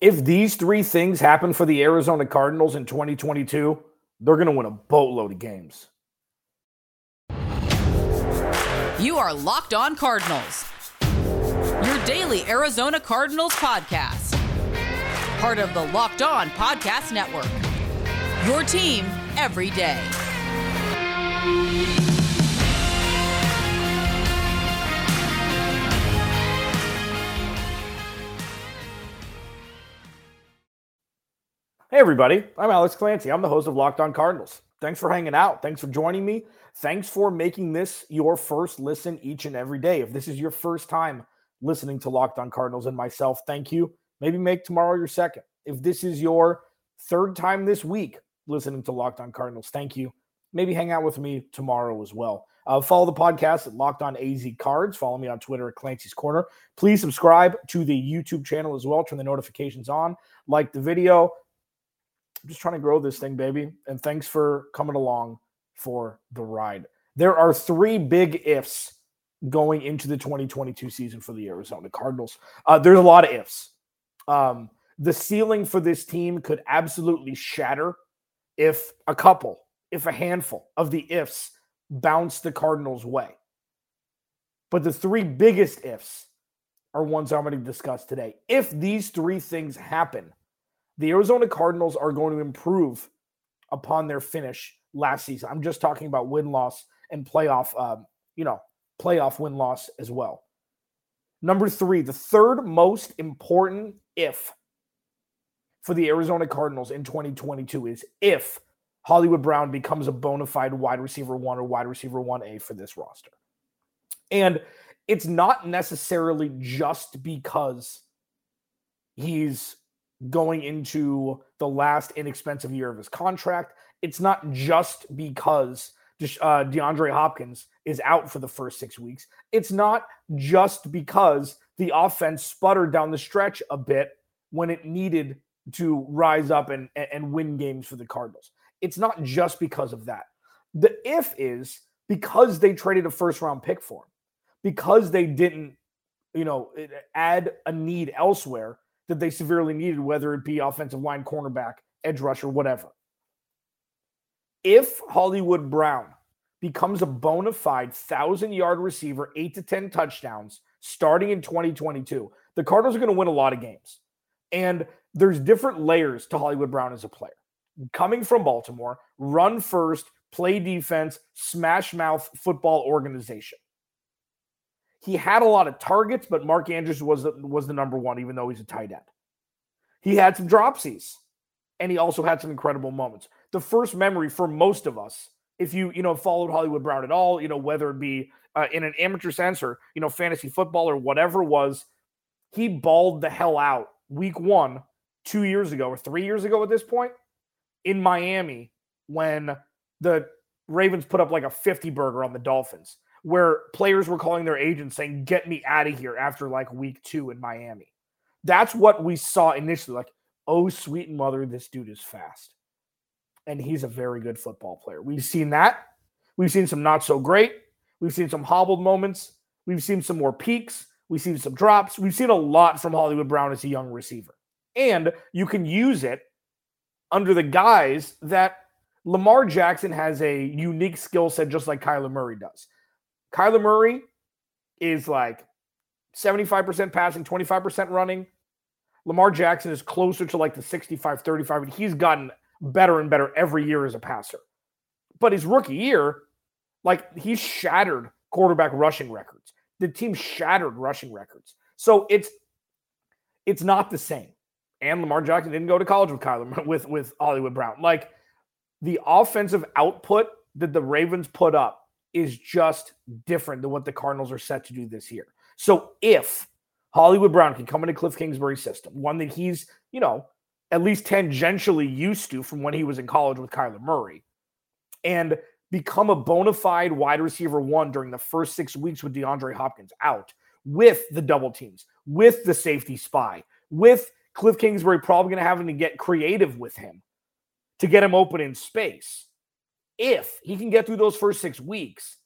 If these three things happen for the Arizona Cardinals in 2022, they're going to win a boatload of games. You are Locked On Cardinals, your daily Arizona Cardinals podcast. Part of the Locked On Podcast Network. Your team every day. Hey, everybody. I'm Alex Clancy. I'm the host of Locked On Cardinals. Thanks for hanging out. Thanks for joining me. Thanks for making this your first listen each and every day. If this is your first time listening to Locked On Cardinals and myself, thank you. Maybe make tomorrow your second. If this is your third time this week listening to Locked On Cardinals, thank you. Maybe hang out with me tomorrow as well. Uh, follow the podcast at Locked On AZ Cards. Follow me on Twitter at Clancy's Corner. Please subscribe to the YouTube channel as well. Turn the notifications on. Like the video. I'm just trying to grow this thing, baby. And thanks for coming along for the ride. There are three big ifs going into the 2022 season for the Arizona Cardinals. Uh, there's a lot of ifs. Um, the ceiling for this team could absolutely shatter if a couple, if a handful of the ifs bounce the Cardinals' way. But the three biggest ifs are ones I'm going to discuss today. If these three things happen, the Arizona Cardinals are going to improve upon their finish last season. I'm just talking about win loss and playoff, um, you know, playoff win loss as well. Number three, the third most important if for the Arizona Cardinals in 2022 is if Hollywood Brown becomes a bona fide wide receiver one or wide receiver 1A for this roster. And it's not necessarily just because he's going into the last inexpensive year of his contract. It's not just because uh, DeAndre Hopkins is out for the first six weeks. It's not just because the offense sputtered down the stretch a bit when it needed to rise up and, and win games for the Cardinals. It's not just because of that. The if is because they traded a first round pick for him, because they didn't, you know, add a need elsewhere that they severely needed, whether it be offensive line, cornerback, edge rusher, whatever. If Hollywood Brown becomes a bona fide thousand yard receiver, eight to 10 touchdowns starting in 2022, the Cardinals are going to win a lot of games. And there's different layers to Hollywood Brown as a player. Coming from Baltimore, run first, play defense, smash mouth football organization. He had a lot of targets, but Mark Andrews was the, was the number one, even though he's a tight end. He had some dropsies, and he also had some incredible moments. The first memory for most of us, if you you know followed Hollywood Brown at all, you know whether it be uh, in an amateur sense or you know fantasy football or whatever was, he balled the hell out week one two years ago or three years ago at this point in Miami when the Ravens put up like a 50 burger on the Dolphins where players were calling their agents saying, Get me out of here after like week two in Miami. That's what we saw initially. Like, oh, sweet mother, this dude is fast. And he's a very good football player. We've seen that. We've seen some not so great. We've seen some hobbled moments. We've seen some more peaks. We've seen some drops. We've seen a lot from Hollywood Brown as a young receiver. And you can use it under the guise that Lamar Jackson has a unique skill set, just like Kyler Murray does. Kyler Murray is like 75% passing, 25% running. Lamar Jackson is closer to like the 65 35, and he's gotten better and better every year as a passer. But his rookie year, like he shattered quarterback rushing records. The team shattered rushing records. So it's it's not the same. And Lamar Jackson didn't go to college with Kyler with with Hollywood Brown. Like the offensive output that the Ravens put up is just different than what the Cardinals are set to do this year. So if Hollywood Brown can come into Cliff Kingsbury's system, one that he's, you know, at least tangentially used to from when he was in college with Kyler Murray, and become a bona fide wide receiver one during the first six weeks with DeAndre Hopkins out, with the double teams, with the safety spy, with Cliff Kingsbury probably going to having to get creative with him to get him open in space if he can get through those first six weeks,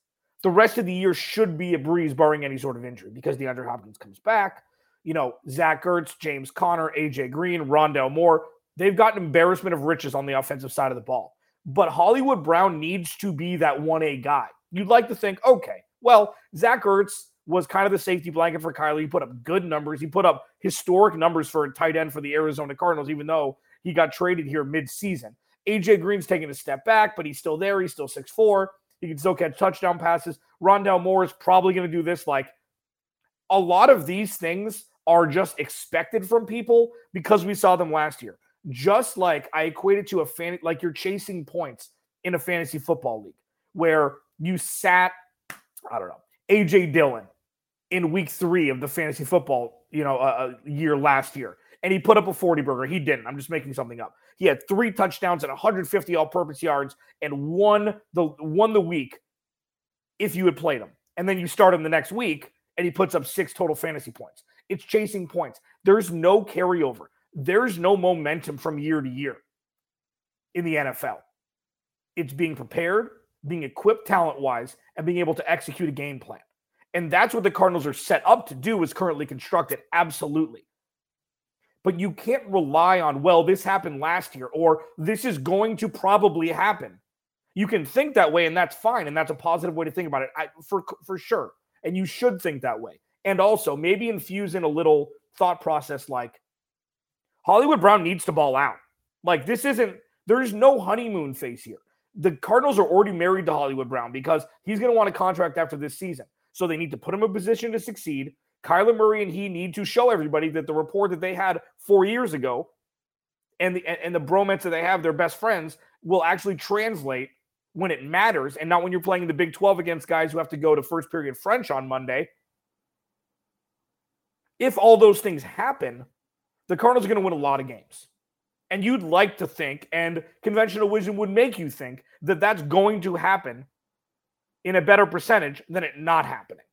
the rest of the year should be a breeze, barring any sort of injury, because DeAndre Hopkins comes back. you know, Zach Ertz, James Conner, AJ Green, Rondale Moore. They've got an embarrassment of riches on the offensive side of the ball. But Hollywood Brown needs to be that 1A guy. You'd like to think, okay, well, Zach Ertz was kind of the safety blanket for Kyler. He put up good numbers. He put up historic numbers for a tight end for the Arizona Cardinals, even though he got traded here mid-season. AJ Green's taking a step back, but he's still there. He's still 6'4. He can still catch touchdown passes. Rondale Moore is probably going to do this. Like a lot of these things are just expected from people because we saw them last year. Just like I equated to a fan, like you're chasing points in a fantasy football league where you sat, I don't know, AJ Dillon in week three of the fantasy football, you know, uh, year last year, and he put up a 40 burger. He didn't. I'm just making something up. He had three touchdowns and 150 all-purpose yards and won the won the week if you had played him. And then you start him the next week and he puts up six total fantasy points. It's chasing points. There's no carryover. There's no momentum from year to year in the NFL. It's being prepared, being equipped talent wise, and being able to execute a game plan. And that's what the Cardinals are set up to do is currently constructed. Absolutely. But you can't rely on, well, this happened last year or this is going to probably happen. You can think that way, and that's fine. And that's a positive way to think about it I, for, for sure. And you should think that way. And also, maybe infuse in a little thought process like Hollywood Brown needs to ball out. Like, this isn't, there's no honeymoon phase here. The Cardinals are already married to Hollywood Brown because he's going to want a contract after this season. So they need to put him in a position to succeed. Kyler Murray and he need to show everybody that the rapport that they had four years ago and the and the bromance that they have, their best friends, will actually translate when it matters and not when you're playing the Big 12 against guys who have to go to first period French on Monday. If all those things happen, the Cardinals are going to win a lot of games. And you'd like to think, and conventional wisdom would make you think, that that's going to happen in a better percentage than it not happening.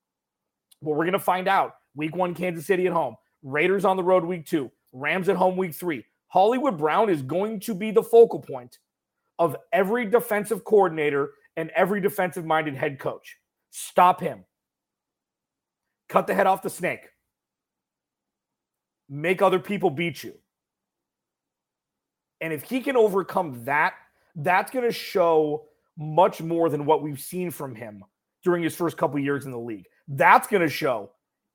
Well, we're going to find out. Week one, Kansas City at home. Raiders on the road week two. Rams at home week three. Hollywood Brown is going to be the focal point of every defensive coordinator and every defensive minded head coach. Stop him. Cut the head off the snake. Make other people beat you. And if he can overcome that, that's going to show much more than what we've seen from him during his first couple years in the league. That's going to show.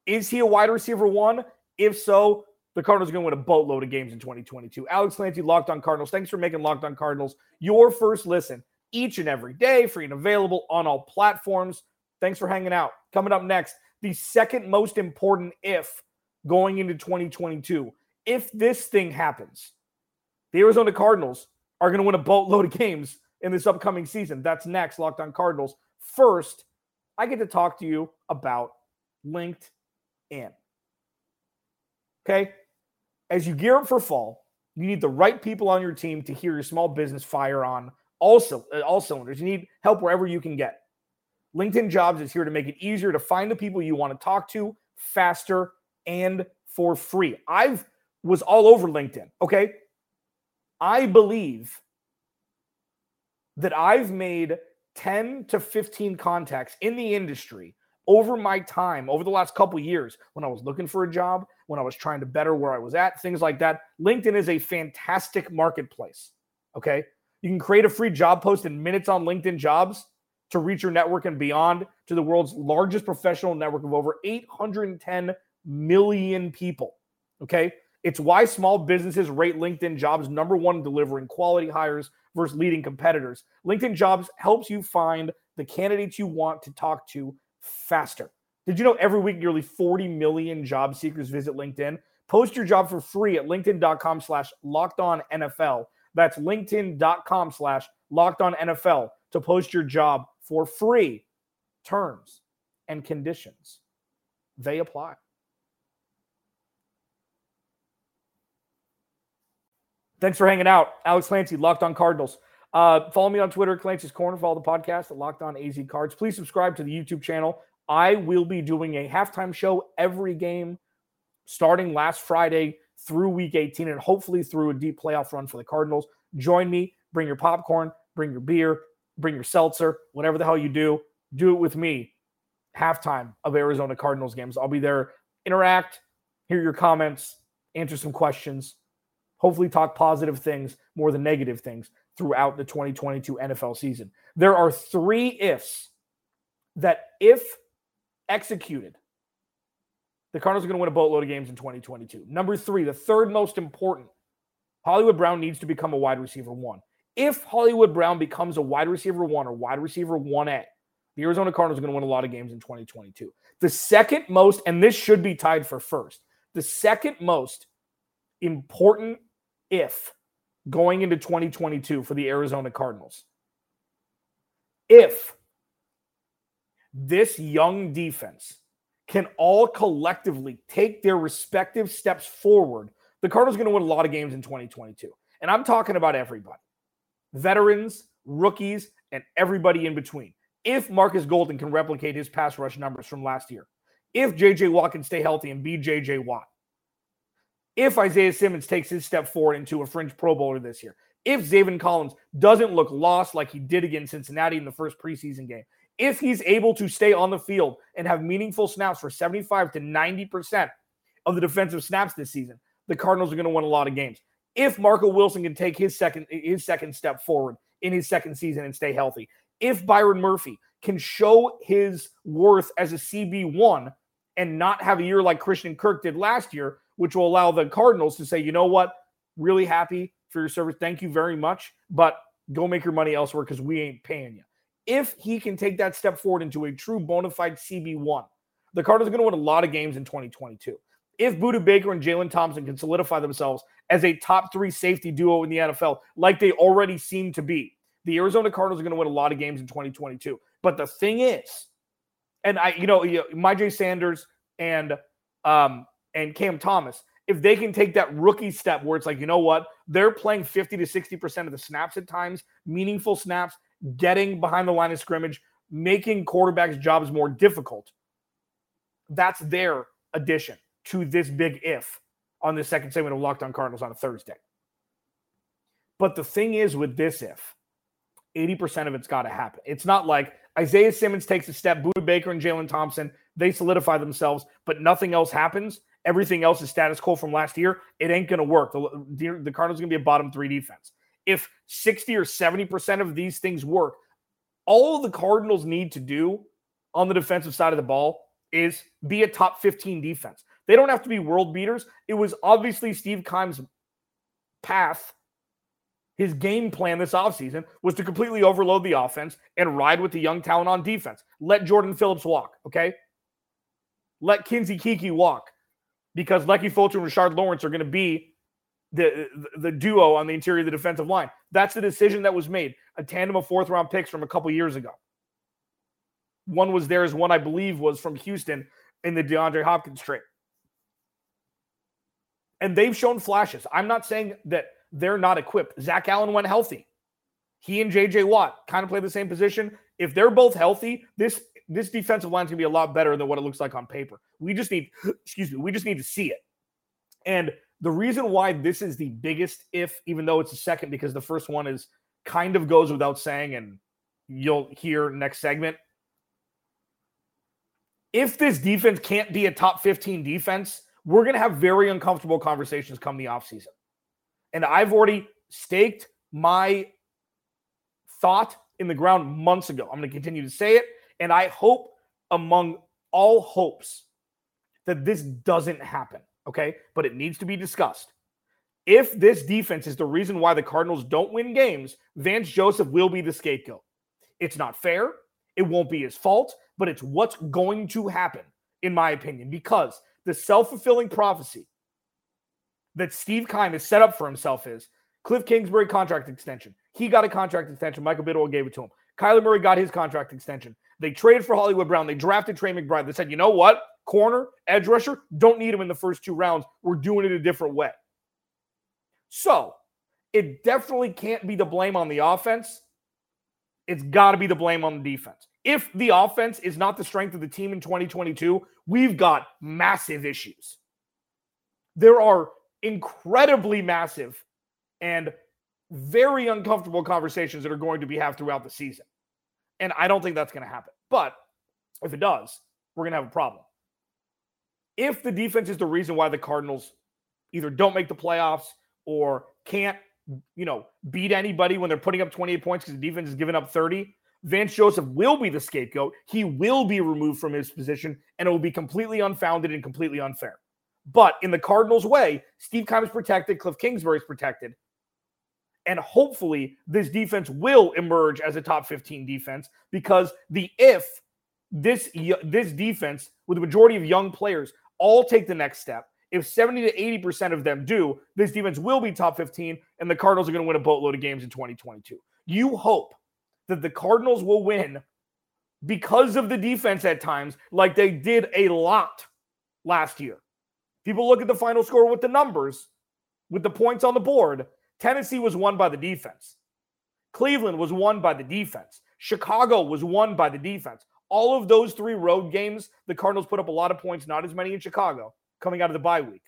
Is he a wide receiver one? If so, the Cardinals are going to win a boatload of games in 2022. Alex Clancy, Locked on Cardinals. Thanks for making Locked on Cardinals your first listen each and every day, free and available on all platforms. Thanks for hanging out. Coming up next, the second most important if going into 2022. If this thing happens, the Arizona Cardinals are going to win a boatload of games in this upcoming season. That's next, Locked on Cardinals. First, I get to talk to you about LinkedIn. Okay? As you gear up for fall, you need the right people on your team to hear your small business fire on also uh, all cylinders. You need help wherever you can get. LinkedIn Jobs is here to make it easier to find the people you want to talk to faster and for free. I've was all over LinkedIn, okay? I believe that I've made 10 to 15 contacts in the industry over my time over the last couple years when I was looking for a job, when I was trying to better where I was at, things like that. LinkedIn is a fantastic marketplace. Okay. You can create a free job post in minutes on LinkedIn jobs to reach your network and beyond to the world's largest professional network of over 810 million people. Okay. It's why small businesses rate LinkedIn jobs number one in delivering quality hires versus leading competitors. LinkedIn jobs helps you find the candidates you want to talk to faster. Did you know every week nearly 40 million job seekers visit LinkedIn? Post your job for free at LinkedIn.com slash locked on NFL. That's LinkedIn.com slash locked on NFL to post your job for free. Terms and conditions. They apply. Thanks for hanging out. Alex Clancy, Locked On Cardinals. Uh, follow me on Twitter, Clancy's Corner. Follow the podcast at Locked On AZ Cards. Please subscribe to the YouTube channel. I will be doing a halftime show every game starting last Friday through week 18 and hopefully through a deep playoff run for the Cardinals. Join me. Bring your popcorn, bring your beer, bring your seltzer, whatever the hell you do. Do it with me. Halftime of Arizona Cardinals games. I'll be there. Interact, hear your comments, answer some questions, hopefully talk positive things more than negative things throughout the 2022 NFL season. There are three ifs that, if executed, the Cardinals are going to win a boatload of games in 2022. Number three, the third most important, Hollywood Brown needs to become a wide receiver one. If Hollywood Brown becomes a wide receiver one or wide receiver 1A, the Arizona Cardinals are going to win a lot of games in 2022. The second most, and this should be tied for first, the second most important if going into 2022 for the Arizona Cardinals. If this young defense can all collectively take their respective steps forward, the Cardinals are going to win a lot of games in 2022. And I'm talking about everybody veterans, rookies, and everybody in between. If Marcus Golden can replicate his pass rush numbers from last year, if JJ Watt can stay healthy and be JJ Watt, if Isaiah Simmons takes his step forward into a fringe Pro Bowler this year, if Zaven Collins doesn't look lost like he did against Cincinnati in the first preseason game, if he's able to stay on the field and have meaningful snaps for 75 to 90% of the defensive snaps this season, the Cardinals are going to win a lot of games. If Marco Wilson can take his second his second step forward in his second season and stay healthy, if Byron Murphy can show his worth as a CB1 and not have a year like Christian Kirk did last year, which will allow the Cardinals to say, you know what, really happy for your service. Thank you very much. But go make your money elsewhere because we ain't paying you. If he can take that step forward into a true bona fide CB1, the Cardinals are going to win a lot of games in 2022. If Budda Baker and Jalen Thompson can solidify themselves as a top three safety duo in the NFL, like they already seem to be, the Arizona Cardinals are going to win a lot of games in 2022. But the thing is, and I, you know, Myjai Sanders and um, and Cam Thomas, if they can take that rookie step where it's like, you know what, they're playing 50 to 60% of the snaps at times, meaningful snaps, getting behind the line of scrimmage, making quarterbacks' jobs more difficult. That's their addition to this big if on the second segment of Locked On Cardinals on a Thursday. But the thing is with this if, 80% of it's got to happen. It's not like Isaiah Simmons takes a step, Budda Baker and Jalen Thompson, they solidify themselves, but nothing else happens everything else is status quo from last year, it ain't going to work. The, the, Cardinals going to be a bottom three defense. If 60 or 70% of these things work, all the Cardinals need to do on the defensive side of the ball is be a top 15 defense. They don't have to be world beaters. It was obviously Steve Keim's path, his game plan this offseason was to completely overload the offense and ride with the young talent on defense. Let Jordan Phillips walk, okay? Let Kinsey Kiki walk because Leki Fotu and Rashard Lawrence are going to be the, the duo on the interior of the defensive line. That's the decision that was made. A tandem of fourth round picks from a couple years ago. One was theirs, one I believe was from Houston in the DeAndre Hopkins trade. And they've shown flashes. I'm not saying that they're not equipped. Zach Allen went healthy. He and JJ Watt kind of play the same position. If they're both healthy, this this defensive line is going to be a lot better than what it looks like on paper. We just need, excuse me, we just need to see it. And the reason why this is the biggest if, even though it's a second, because the first one is kind of goes without saying, and you'll hear next segment. If this defense can't be a top 15 defense, we're going to have very uncomfortable conversations come the offseason. And I've already staked my thought in the ground months ago. I'm going to continue to say it. And I hope among all hopes that this doesn't happen. Okay. But it needs to be discussed. If this defense is the reason why the Cardinals don't win games, Vance Joseph will be the scapegoat. It's not fair. It won't be his fault, but it's what's going to happen, in my opinion, because the self fulfilling prophecy that Steve Keim has set up for himself is Cliff Kingsbury contract extension. He got a contract extension. Michael Bidwill gave it to him. Kyler Murray got his contract extension. They traded for Hollywood Brown. They drafted Trey McBride. They said, you know what? Corner, edge rusher, don't need him in the first two rounds. We're doing it a different way. So it definitely can't be the blame on the offense. It's got to be the blame on the defense. If the offense is not the strength of the team in 2022, we've got massive issues. There are incredibly massive and very uncomfortable conversations that are going to be had throughout the season. And I don't think that's going to happen. But if it does, we're going to have a problem. if the defense is the reason why the Cardinals either don't make the playoffs or can't, you know, beat anybody when they're putting up 28 points because the defense is giving up 30, Vance Joseph will be the scapegoat. He will be removed from his position, and it will be completely unfounded and completely unfair. But in the Cardinals' way, Steve Keim is protected, Cliff Kingsbury is protected. And hopefully, this defense will emerge as a top 15 defense because the if this this defense with the majority of young players all take the next step, if 70 to 80% of them do, this defense will be top 15 and the Cardinals are going to win a boatload of games in 2022. You hope that the Cardinals will win because of the defense at times, like they did a lot last year. People look at the final score with the numbers, with the points on the board. Tennessee was won by the defense. Cleveland was won by the defense. Chicago was won by the defense. All of those three road games, the Cardinals put up a lot of points, not as many in Chicago, coming out of the bye week.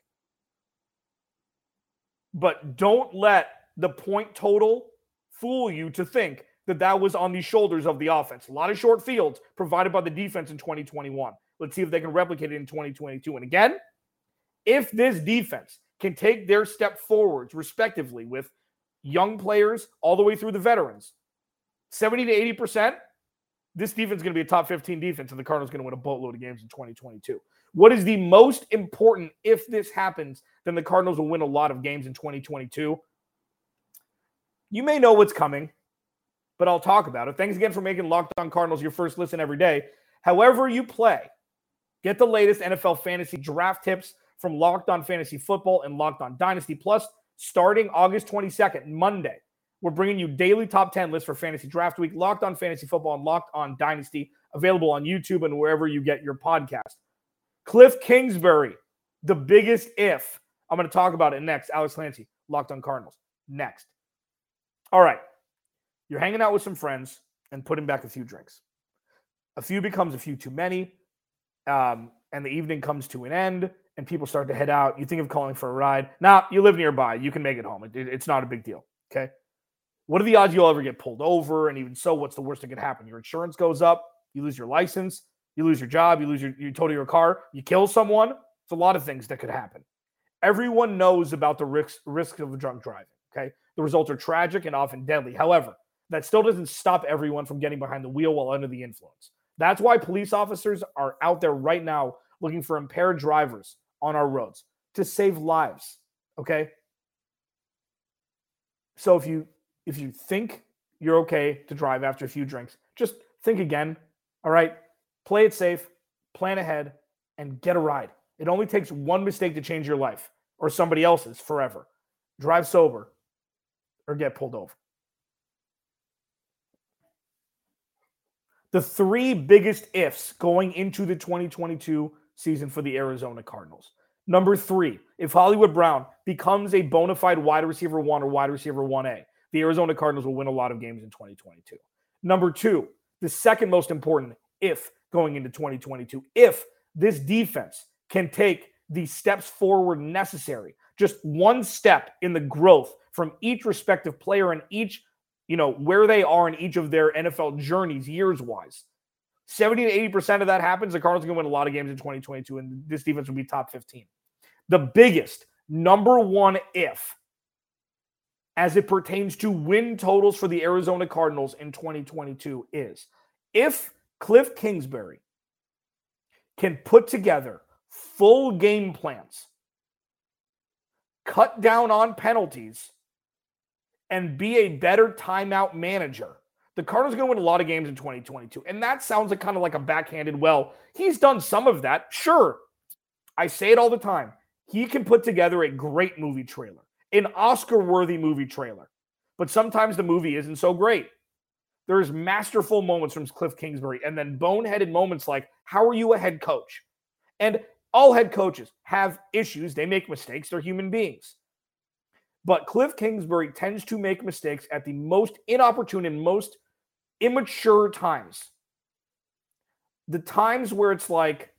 But don't let the point total fool you to think that that was on the shoulders of the offense. A lot of short fields provided by the defense in 2021. Let's see if they can replicate it in 2022. And again, if this defense can take their step forwards, respectively, with young players all the way through the veterans, 70 to 80%, this defense is going to be a top 15 defense, and the Cardinals going to win a boatload of games in 2022. What is the most important if this happens? Then the Cardinals will win a lot of games in 2022. You may know what's coming, but I'll talk about it. Thanks again for making Locked On Cardinals your first listen every day. However, you play, get the latest NFL fantasy draft tips from Locked On Fantasy Football and Locked On Dynasty. Plus, starting August 22nd, Monday, we're bringing you daily top 10 lists for fantasy draft week, Locked On Fantasy Football and Locked On Dynasty, available on YouTube and wherever you get your podcast. Cliff Kingsbury, the biggest if. I'm going to talk about it next. Alex Clancy, Locked On Cardinals, next. All right. You're hanging out with some friends and putting back a few drinks. A few becomes a few too many, um, and the evening comes to an end and people start to head out, you think of calling for a ride. Now, you live nearby, you can make it home. It, it, it's not a big deal. Okay. What are the odds you'll ever get pulled over? And even so, what's the worst that could happen? Your insurance goes up, you lose your license, you lose your job, you lose your you total your car, you kill someone. It's a lot of things that could happen. Everyone knows about the risks risk of drunk driving. Okay. The results are tragic and often deadly. However, that still doesn't stop everyone from getting behind the wheel while under the influence. That's why police officers are out there right now looking for impaired drivers on our roads to save lives. Okay. So if you if you think you're okay to drive after a few drinks, just think again. All right. Play it safe, plan ahead, and get a ride. It only takes one mistake to change your life or somebody else's forever. Drive sober or get pulled over. The three biggest ifs going into the 2022 season for the Arizona Cardinals. Number three, if Hollywood Brown becomes a bona fide wide receiver one or wide receiver 1A, the Arizona Cardinals will win a lot of games in 2022. Number two, the second most important if going into 2022, if this defense can take the steps forward necessary, just one step in the growth from each respective player and each, you know, where they are in each of their NFL journeys years wise, 70 to 80% of that happens, the Cardinals are going to win a lot of games in 2022, and this defense will be top 15. The biggest number one if as it pertains to win totals for the Arizona Cardinals in 2022 is if Cliff Kingsbury can put together full game plans, cut down on penalties, and be a better timeout manager the Cardinals are going to win a lot of games in 2022. And that sounds like kind of like a backhanded, well, he's done some of that. Sure. I say it all the time. He can put together a great movie trailer, an Oscar worthy movie trailer. But sometimes the movie isn't so great. There's masterful moments from Cliff Kingsbury and then boneheaded moments like, how are you a head coach? And all head coaches have issues. They make mistakes. They're human beings. But Cliff Kingsbury tends to make mistakes at the most inopportune and most immature times. The times where it's like,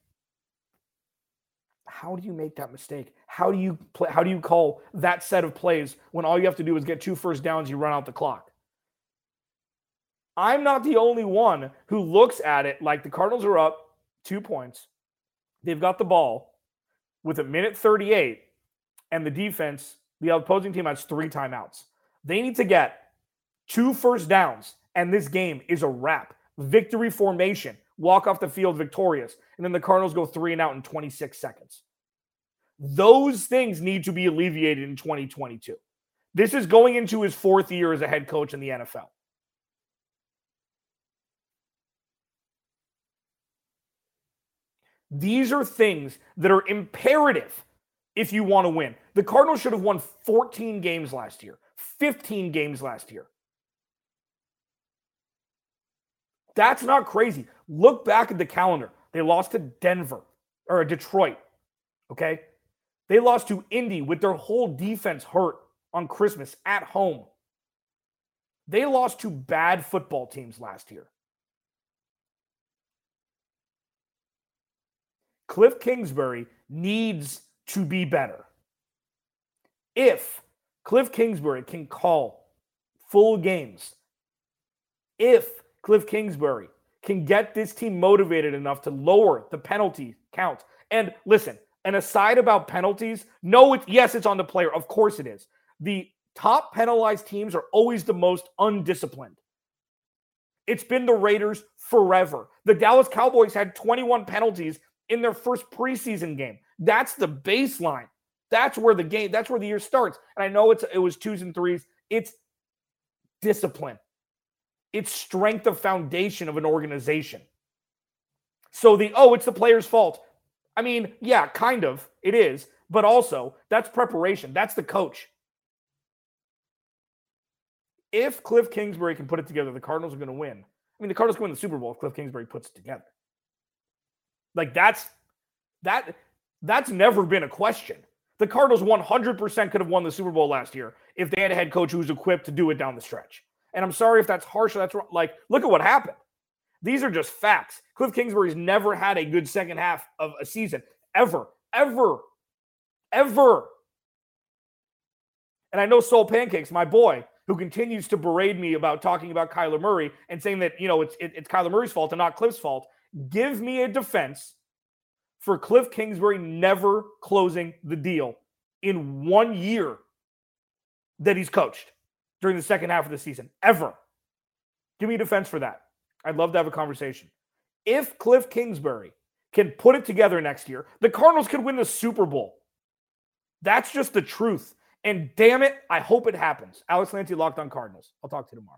how do you make that mistake? How do you play? How do you call that set of plays when all you have to do is get two first downs, you run out the clock? I'm not the only one who looks at it like the Cardinals are up two points. They've got the ball. with a minute 38 and the defense, the opposing team has three timeouts. They need to get two first downs, and this game is a wrap. Victory formation, walk off the field victorious, and then the Cardinals go three and out in 26 seconds. Those things need to be alleviated in 2022. This is going into his fourth year as a head coach in the NFL. These are things that are imperative if you want to win. The Cardinals should have won 14 games last year, 15 games last year. That's not crazy. Look back at the calendar. They lost to Denver or Detroit. Okay. They lost to Indy with their whole defense hurt on Christmas at home. They lost to bad football teams last year. Cliff Kingsbury needs to be better. If Cliff Kingsbury can call full games, if Cliff Kingsbury can get this team motivated enough to lower the penalty count. And listen, an aside about penalties, no, it's yes, it's on the player. Of course it is. The top penalized teams are always the most undisciplined. It's been the Raiders forever. The Dallas Cowboys had 21 penalties in their first preseason game. That's the baseline. That's where the game, that's where the year starts. And I know it's it was twos and threes. It's discipline. It's strength of foundation of an organization. So the oh, it's the player's fault. I mean, yeah, kind of. It is, but also that's preparation. That's the coach. If Cliff Kingsbury can put it together, the Cardinals are going to win. I mean, the Cardinals can win the Super Bowl if Cliff Kingsbury puts it together. Like that's that that's never been a question. The Cardinals 100% could have won the Super Bowl last year if they had a head coach who was equipped to do it down the stretch. And I'm sorry if that's harsh or that's wrong. Like, look at what happened. These are just facts. Cliff Kingsbury's never had a good second half of a season, ever, ever, ever. And I know Soul Pancakes, my boy, who continues to berate me about talking about Kyler Murray and saying that, you know, it's, it, it's Kyler Murray's fault and not Cliff's fault. Give me a defense for Cliff Kingsbury never closing the deal in one year that he's coached during the second half of the season, ever. Give me a defense for that. I'd love to have a conversation. If Cliff Kingsbury can put it together next year, the Cardinals could win the Super Bowl. That's just the truth. And damn it, I hope it happens. Alex Clancy, Locked on Cardinals. I'll talk to you tomorrow.